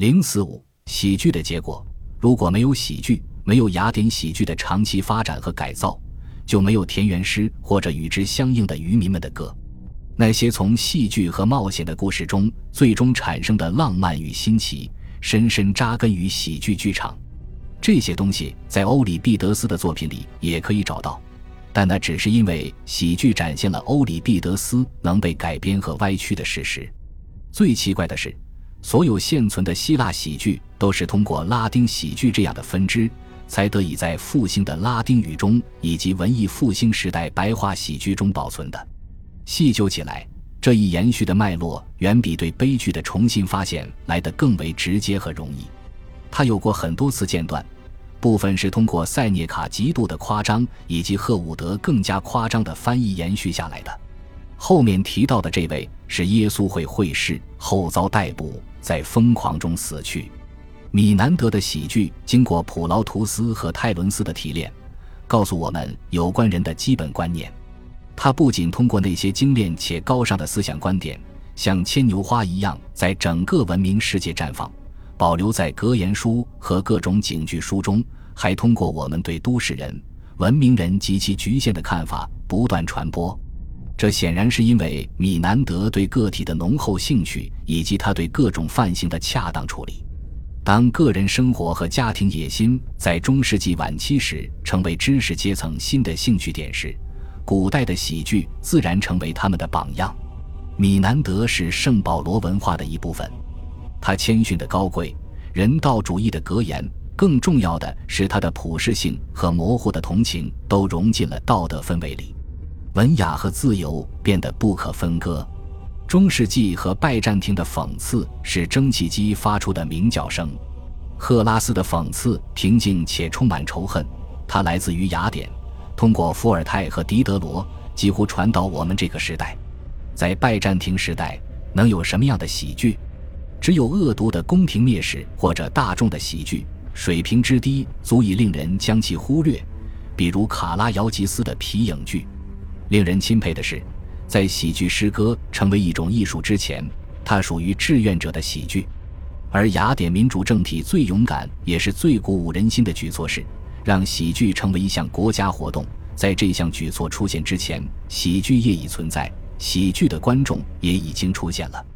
零四五喜剧的结果，如果没有喜剧，没有雅典喜剧的长期发展和改造，就没有田园诗或者与之相应的渔民们的歌。那些从戏剧和冒险的故事中最终产生的浪漫与新奇，深深扎根于喜剧剧场。这些东西在欧里庇得斯的作品里也可以找到，但那只是因为喜剧展现了欧里庇得斯能被改编和歪曲的事实。最奇怪的是，所有现存的希腊喜剧都是通过拉丁喜剧这样的分支，才得以在复兴的拉丁语中以及文艺复兴时代白话喜剧中保存的。细究起来，这一延续的脉络远比对悲剧的重新发现来得更为直接和容易。它有过很多次间断，部分是通过塞涅卡极度的夸张以及赫伍德更加夸张的翻译延续下来的。后面提到的这位是耶稣会会士，后遭逮捕，在疯狂中死去。米南德的喜剧经过普劳图斯和泰伦斯的提炼，告诉我们有关人的基本观念。他不仅通过那些精炼且高尚的思想观点，像牵牛花一样在整个文明世界绽放。保留在格言书和各种警句书中，还通过我们对都市人、文明人及其局限的看法不断传播。这显然是因为米南德对个体的浓厚兴趣，以及他对各种犯型的恰当处理。当个人生活和家庭野心在中世纪晚期时成为知识阶层新的兴趣点时，古代的喜剧自然成为他们的榜样。米南德是圣保罗文化的一部分。他谦逊的高贵、人道主义的格言，更重要的是他的普世性和模糊的同情，都融进了道德氛围里。文雅和自由变得不可分割。中世纪和拜占庭的讽刺是蒸汽机发出的鸣叫声。赫拉斯的讽刺平静且充满仇恨，它来自于雅典，通过伏尔泰和狄德罗，几乎传到我们这个时代。在拜占庭时代，能有什么样的喜剧？只有恶毒的宫廷蔑视或者大众的喜剧，水平之低足以令人将其忽略。比如卡拉姚吉斯的皮影剧。令人钦佩的是，在喜剧诗歌成为一种艺术之前，它属于志愿者的喜剧。而雅典民主政体最勇敢也是最鼓舞人心的举措是，让喜剧成为一项国家活动。在这项举措出现之前，喜剧业已存在，喜剧的观众也已经出现了。